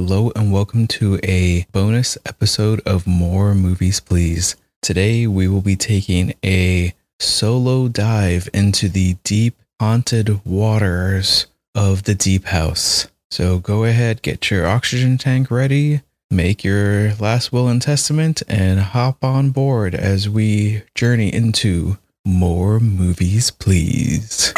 Hello and welcome to a bonus episode of More Movies Please. Today we will be taking a solo dive into the deep haunted waters of the Deep House. So go ahead, get your oxygen tank ready, make your last will and testament, and hop on board as we journey into More Movies Please.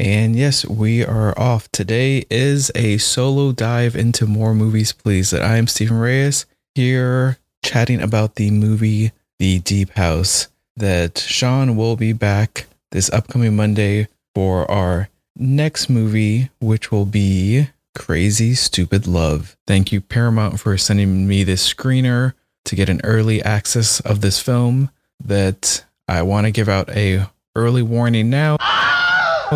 And yes, we are off. Today is a solo dive into more movies, please. That I am Stephen Reyes here chatting about the movie The Deep House. That Sean will be back this upcoming Monday for our next movie, which will be Crazy Stupid Love. Thank you, Paramount, for sending me this screener to get an early access of this film. That I want to give out a early warning now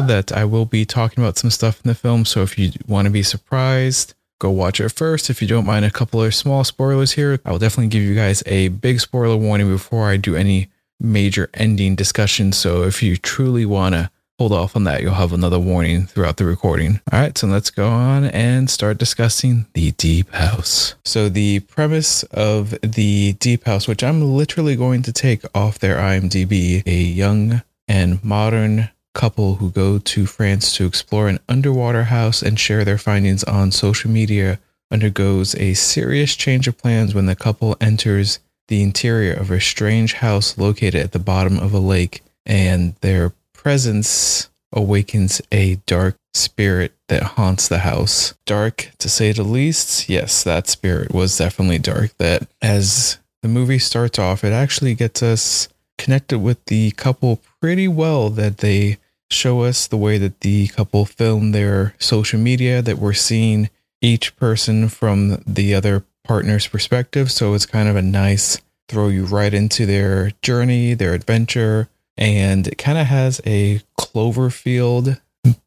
that I will be talking about some stuff in the film. So if you want to be surprised, go watch it first. If you don't mind a couple of small spoilers here, I will definitely give you guys a big spoiler warning before I do any major ending discussion. So if you truly want to hold off on that, you'll have another warning throughout the recording. All right, so let's go on and start discussing the Deep House. So the premise of the Deep House, which I'm literally going to take off their IMDb, a young and modern couple who go to France to explore an underwater house and share their findings on social media undergoes a serious change of plans when the couple enters the interior of a strange house located at the bottom of a lake and their presence awakens a dark spirit that haunts the house. Dark to say the least. Yes, that spirit was definitely dark. That as the movie starts off, it actually gets us connected with the couple pretty well that they show us the way that the couple film their social media, that we're seeing each person from the other partner's perspective. So it's kind of a nice throw you right into their journey, their adventure. And it kind of has a Cloverfield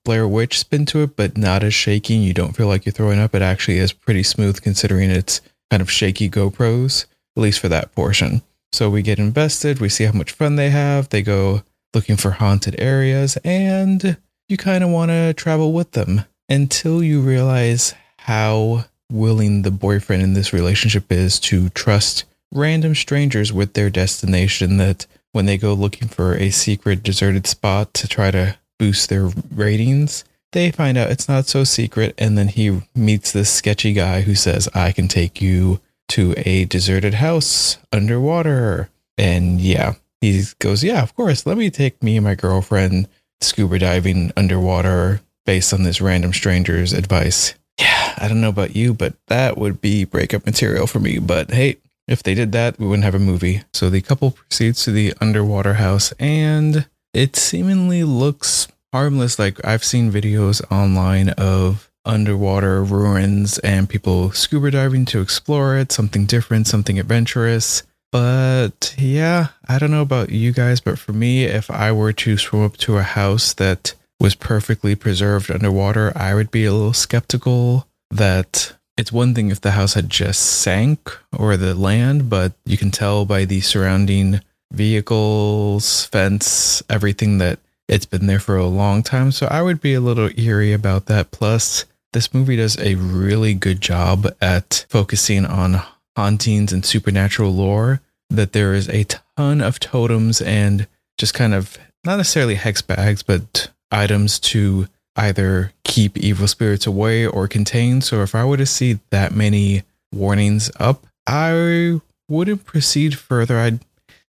Blair Witch spin to it, but not as shaking. You don't feel like you're throwing up. It actually is pretty smooth considering it's kind of shaky GoPros, at least for that portion. So we get invested, we see how much fun they have. They go looking for haunted areas, and you kind of want to travel with them until you realize how willing the boyfriend in this relationship is to trust random strangers with their destination. That when they go looking for a secret deserted spot to try to boost their ratings, they find out it's not so secret. And then he meets this sketchy guy who says, I can take you to a deserted house underwater. And yeah, he goes, Yeah, of course. Let me take me and my girlfriend scuba diving underwater based on this random stranger's advice. Yeah, I don't know about you, but that would be breakup material for me. But hey, if they did that, we wouldn't have a movie. So the couple proceeds to the underwater house and it seemingly looks harmless. Like I've seen videos online of underwater ruins and people scuba diving to explore it, something different, something adventurous. But yeah, I don't know about you guys, but for me, if I were to swim up to a house that was perfectly preserved underwater, I would be a little skeptical that it's one thing if the house had just sank or the land, but you can tell by the surrounding vehicles, fence, everything that it's been there for a long time. So I would be a little eerie about that. Plus, this movie does a really good job at focusing on hauntings and supernatural lore that there is a ton of totems and just kind of not necessarily hex bags, but items to either keep evil spirits away or contain. So if I were to see that many warnings up, I wouldn't proceed further. I'd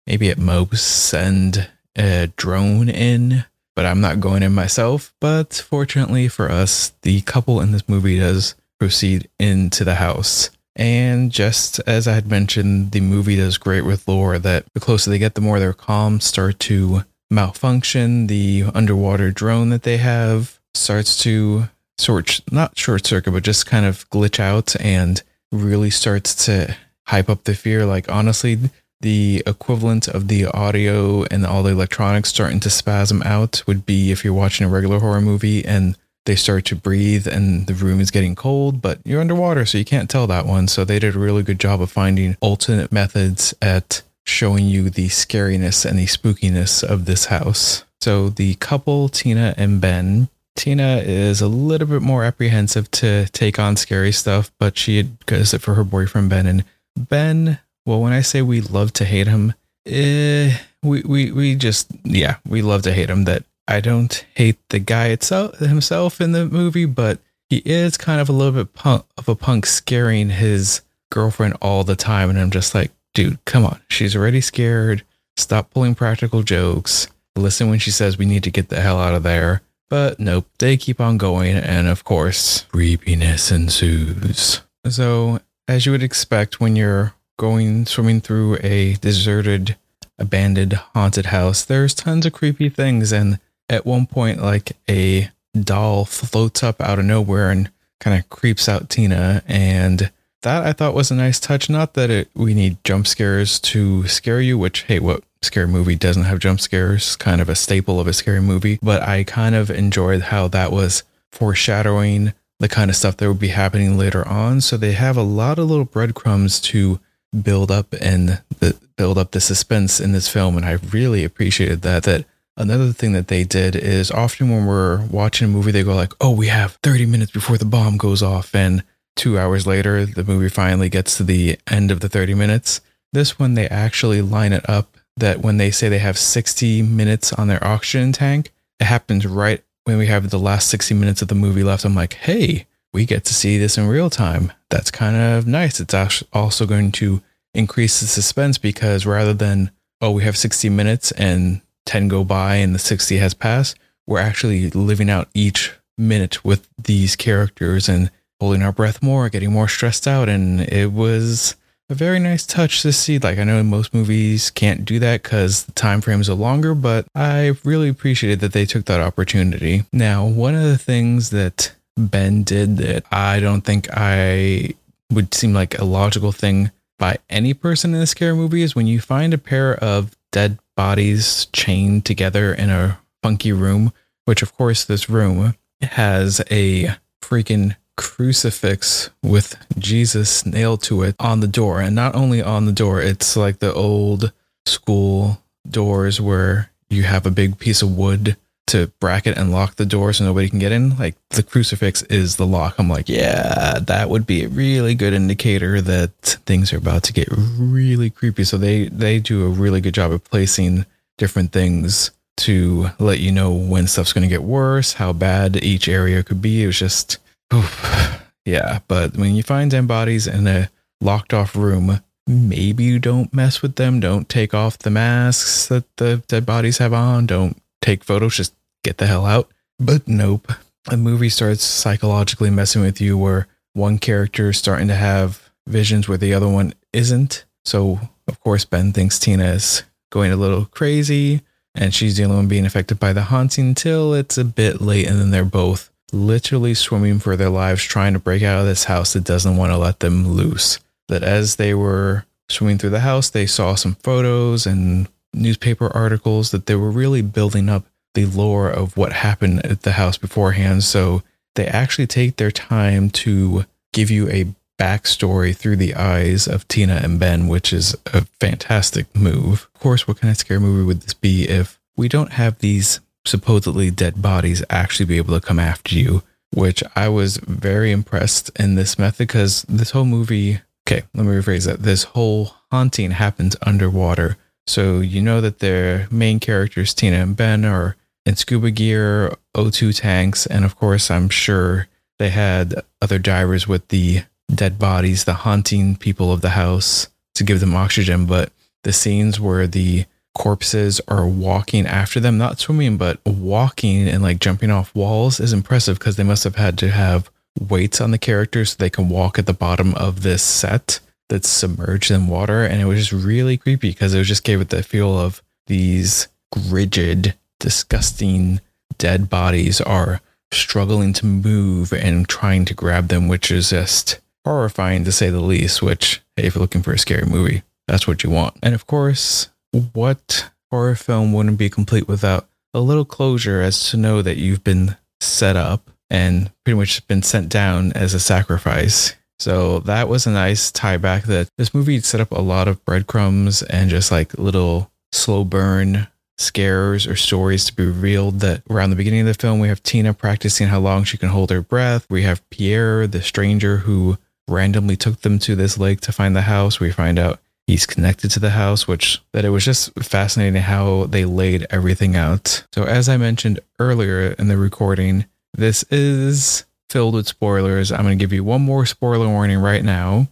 maybe at most send a drone in, but I'm not going in myself. But fortunately for us, the couple in this movie does proceed into the house. And just as I had mentioned, the movie does great with lore that the closer they get, the more their comms start to malfunction. The underwater drone that they have starts to sort not short circuit, but just kind of glitch out and really starts to hype up the fear. Like honestly, the equivalent of the audio and all the electronics starting to spasm out would be if you're watching a regular horror movie and they start to breathe and the room is getting cold, but you're underwater, so you can't tell that one. So they did a really good job of finding alternate methods at showing you the scariness and the spookiness of this house. So the couple, Tina and Ben, Tina is a little bit more apprehensive to take on scary stuff, but she does it for her boyfriend Ben. And Ben, well, when I say we love to hate him, eh, we, we, we just, yeah, we love to hate him. That I don't hate the guy itself himself in the movie, but he is kind of a little bit punk, of a punk scaring his girlfriend all the time. And I'm just like, dude, come on. She's already scared. Stop pulling practical jokes. Listen when she says we need to get the hell out of there. But nope, they keep on going. And of course, creepiness ensues. So, as you would expect when you're going swimming through a deserted, abandoned, haunted house, there's tons of creepy things. And at one point, like a doll floats up out of nowhere and kind of creeps out Tina. And that I thought was a nice touch. Not that it, we need jump scares to scare you, which, hey, what scary movie doesn't have jump scares? Kind of a staple of a scary movie. But I kind of enjoyed how that was foreshadowing the kind of stuff that would be happening later on. So they have a lot of little breadcrumbs to build up and the, build up the suspense in this film. And I really appreciated that. That Another thing that they did is often when we're watching a movie, they go like, "Oh, we have 30 minutes before the bomb goes off," and two hours later, the movie finally gets to the end of the 30 minutes. This one, they actually line it up that when they say they have 60 minutes on their oxygen tank, it happens right when we have the last 60 minutes of the movie left. I'm like, hey, we get to see this in real time. That's kind of nice. It's also going to increase the suspense because rather than, oh, we have 60 minutes and 10 go by and the 60 has passed, we're actually living out each minute with these characters and holding our breath more, getting more stressed out. And it was a very nice touch to see. Like, I know most movies can't do that because the time frames are longer, but I really appreciated that they took that opportunity. Now, one of the things that Ben did that I don't think I would seem like a logical thing by any person in a scary movie is when you find a pair of dead bodies chained together in a funky room, which of course this room has a freaking crucifix with Jesus nailed to it on the door. And not only on the door, it's like the old school doors where you have a big piece of wood to bracket and lock the door so nobody can get in. Like the crucifix is the lock. I'm like, yeah, that would be a really good indicator that things are about to get really creepy. So they they do a really good job of placing different things to let you know when stuff's going to get worse, how bad each area could be. It was just, oof, yeah. But when you find dead bodies in a locked off room, maybe you don't mess with them. Don't take off the masks that the dead bodies have on. Don't take photos. Just get the hell out. But nope. The movie starts psychologically messing with you where one character is starting to have visions where the other one isn't. So, of course, Ben thinks Tina is going a little crazy and she's the only one being affected by the haunting until it's a bit late and then they're both literally swimming for their lives trying to break out of this house that doesn't want to let them loose. That as they were swimming through the house, they saw some photos and newspaper articles that they were really building up the lore of what happened at the house beforehand. So they actually take their time to give you a backstory through the eyes of Tina and Ben, which is a fantastic move. Of course, what kind of scary movie would this be if we don't have these supposedly dead bodies actually be able to come after you? Which I was very impressed in this method because this whole movie, okay, let me rephrase that. This whole haunting happens underwater. So you know that their main characters, Tina and Ben, are in scuba gear, O2 tanks, and of course, I'm sure they had other divers with the dead bodies, the haunting people of the house to give them oxygen. But the scenes where the corpses are walking after them, not swimming, but walking and like jumping off walls is impressive because they must have had to have weights on the characters so they can walk at the bottom of this set that's submerged in water. And it was just really creepy because it just gave it the feel of these rigid, disgusting dead bodies are struggling to move and trying to grab them, which is just horrifying to say the least. Which, hey, if you're looking for a scary movie, that's what you want. And of course, what horror film wouldn't be complete without a little closure as to know that you've been set up and pretty much been sent down as a sacrifice. So that was a nice tie back that this movie set up a lot of breadcrumbs and just like little slow burn scares or stories to be revealed that around the beginning of the film we have Tina practicing how long she can hold her breath. We have Pierre, the stranger who randomly took them to this lake to find the house. We find out he's connected to the house, which that it was just fascinating how they laid everything out. So as I mentioned earlier in the recording, this is filled with spoilers. I'm going to give you one more spoiler warning right now.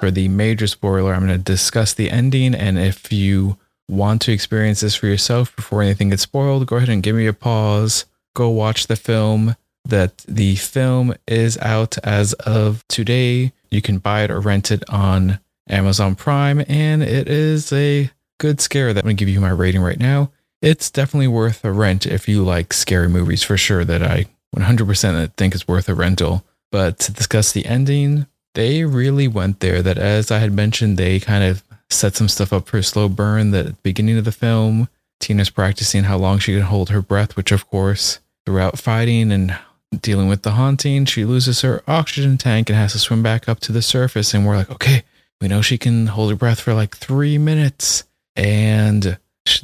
For the major spoiler, I'm going to discuss the ending and if you want to experience this for yourself before anything gets spoiled, go ahead and give me a pause. Go watch the film. That the film is out as of today. You can buy it or rent it on Amazon Prime, and it is a good scare that I'm going to give you my rating right now. It's definitely worth a rent if you like scary movies for sure. That I 100% I think is worth a rental. But to discuss the ending, they really went there. That as I had mentioned, they kind of set some stuff up for a slow burn. That at the beginning of the film, Tina's practicing how long she can hold her breath, which of course, throughout fighting and dealing with the haunting, she loses her oxygen tank and has to swim back up to the surface. And we're like, okay, we know she can hold her breath for like three minutes. And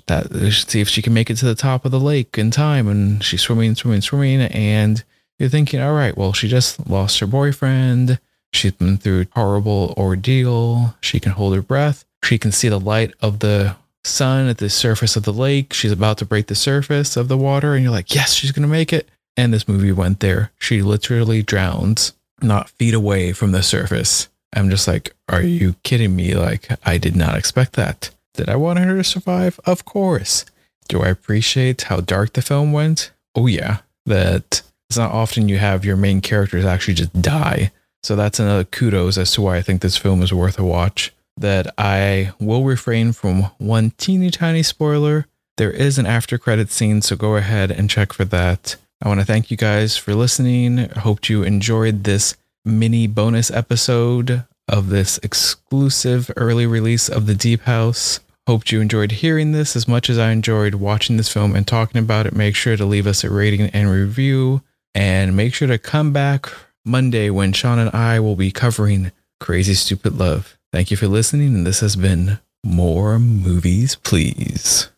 that see if she can make it to the top of the lake in time. And she's swimming, swimming, swimming. And you're thinking, all right, well, she just lost her boyfriend. She's been through a horrible ordeal. She can hold her breath. She can see the light of the sun at the surface of the lake. She's about to break the surface of the water. And you're like, yes, she's going to make it. And this movie went there. She literally drowns not feet away from the surface. I'm just like, are you kidding me? Like, I did not expect that. Did I want her to survive? Of course. Do I appreciate how dark the film went? Oh, yeah. That it's not often you have your main characters actually just die. So that's another kudos as to why I think this film is worth a watch that I will refrain from one teeny tiny spoiler. There is an after credit scene, so go ahead and check for that. I want to thank you guys for listening. I hope you enjoyed this mini bonus episode of this exclusive early release of The Deep House. Hope you enjoyed hearing this as much as I enjoyed watching this film and talking about it. Make sure to leave us a rating and review, and make sure to come back Monday when Sean and I will be covering Crazy Stupid Love. Thank you for listening, and this has been More Movies, Please.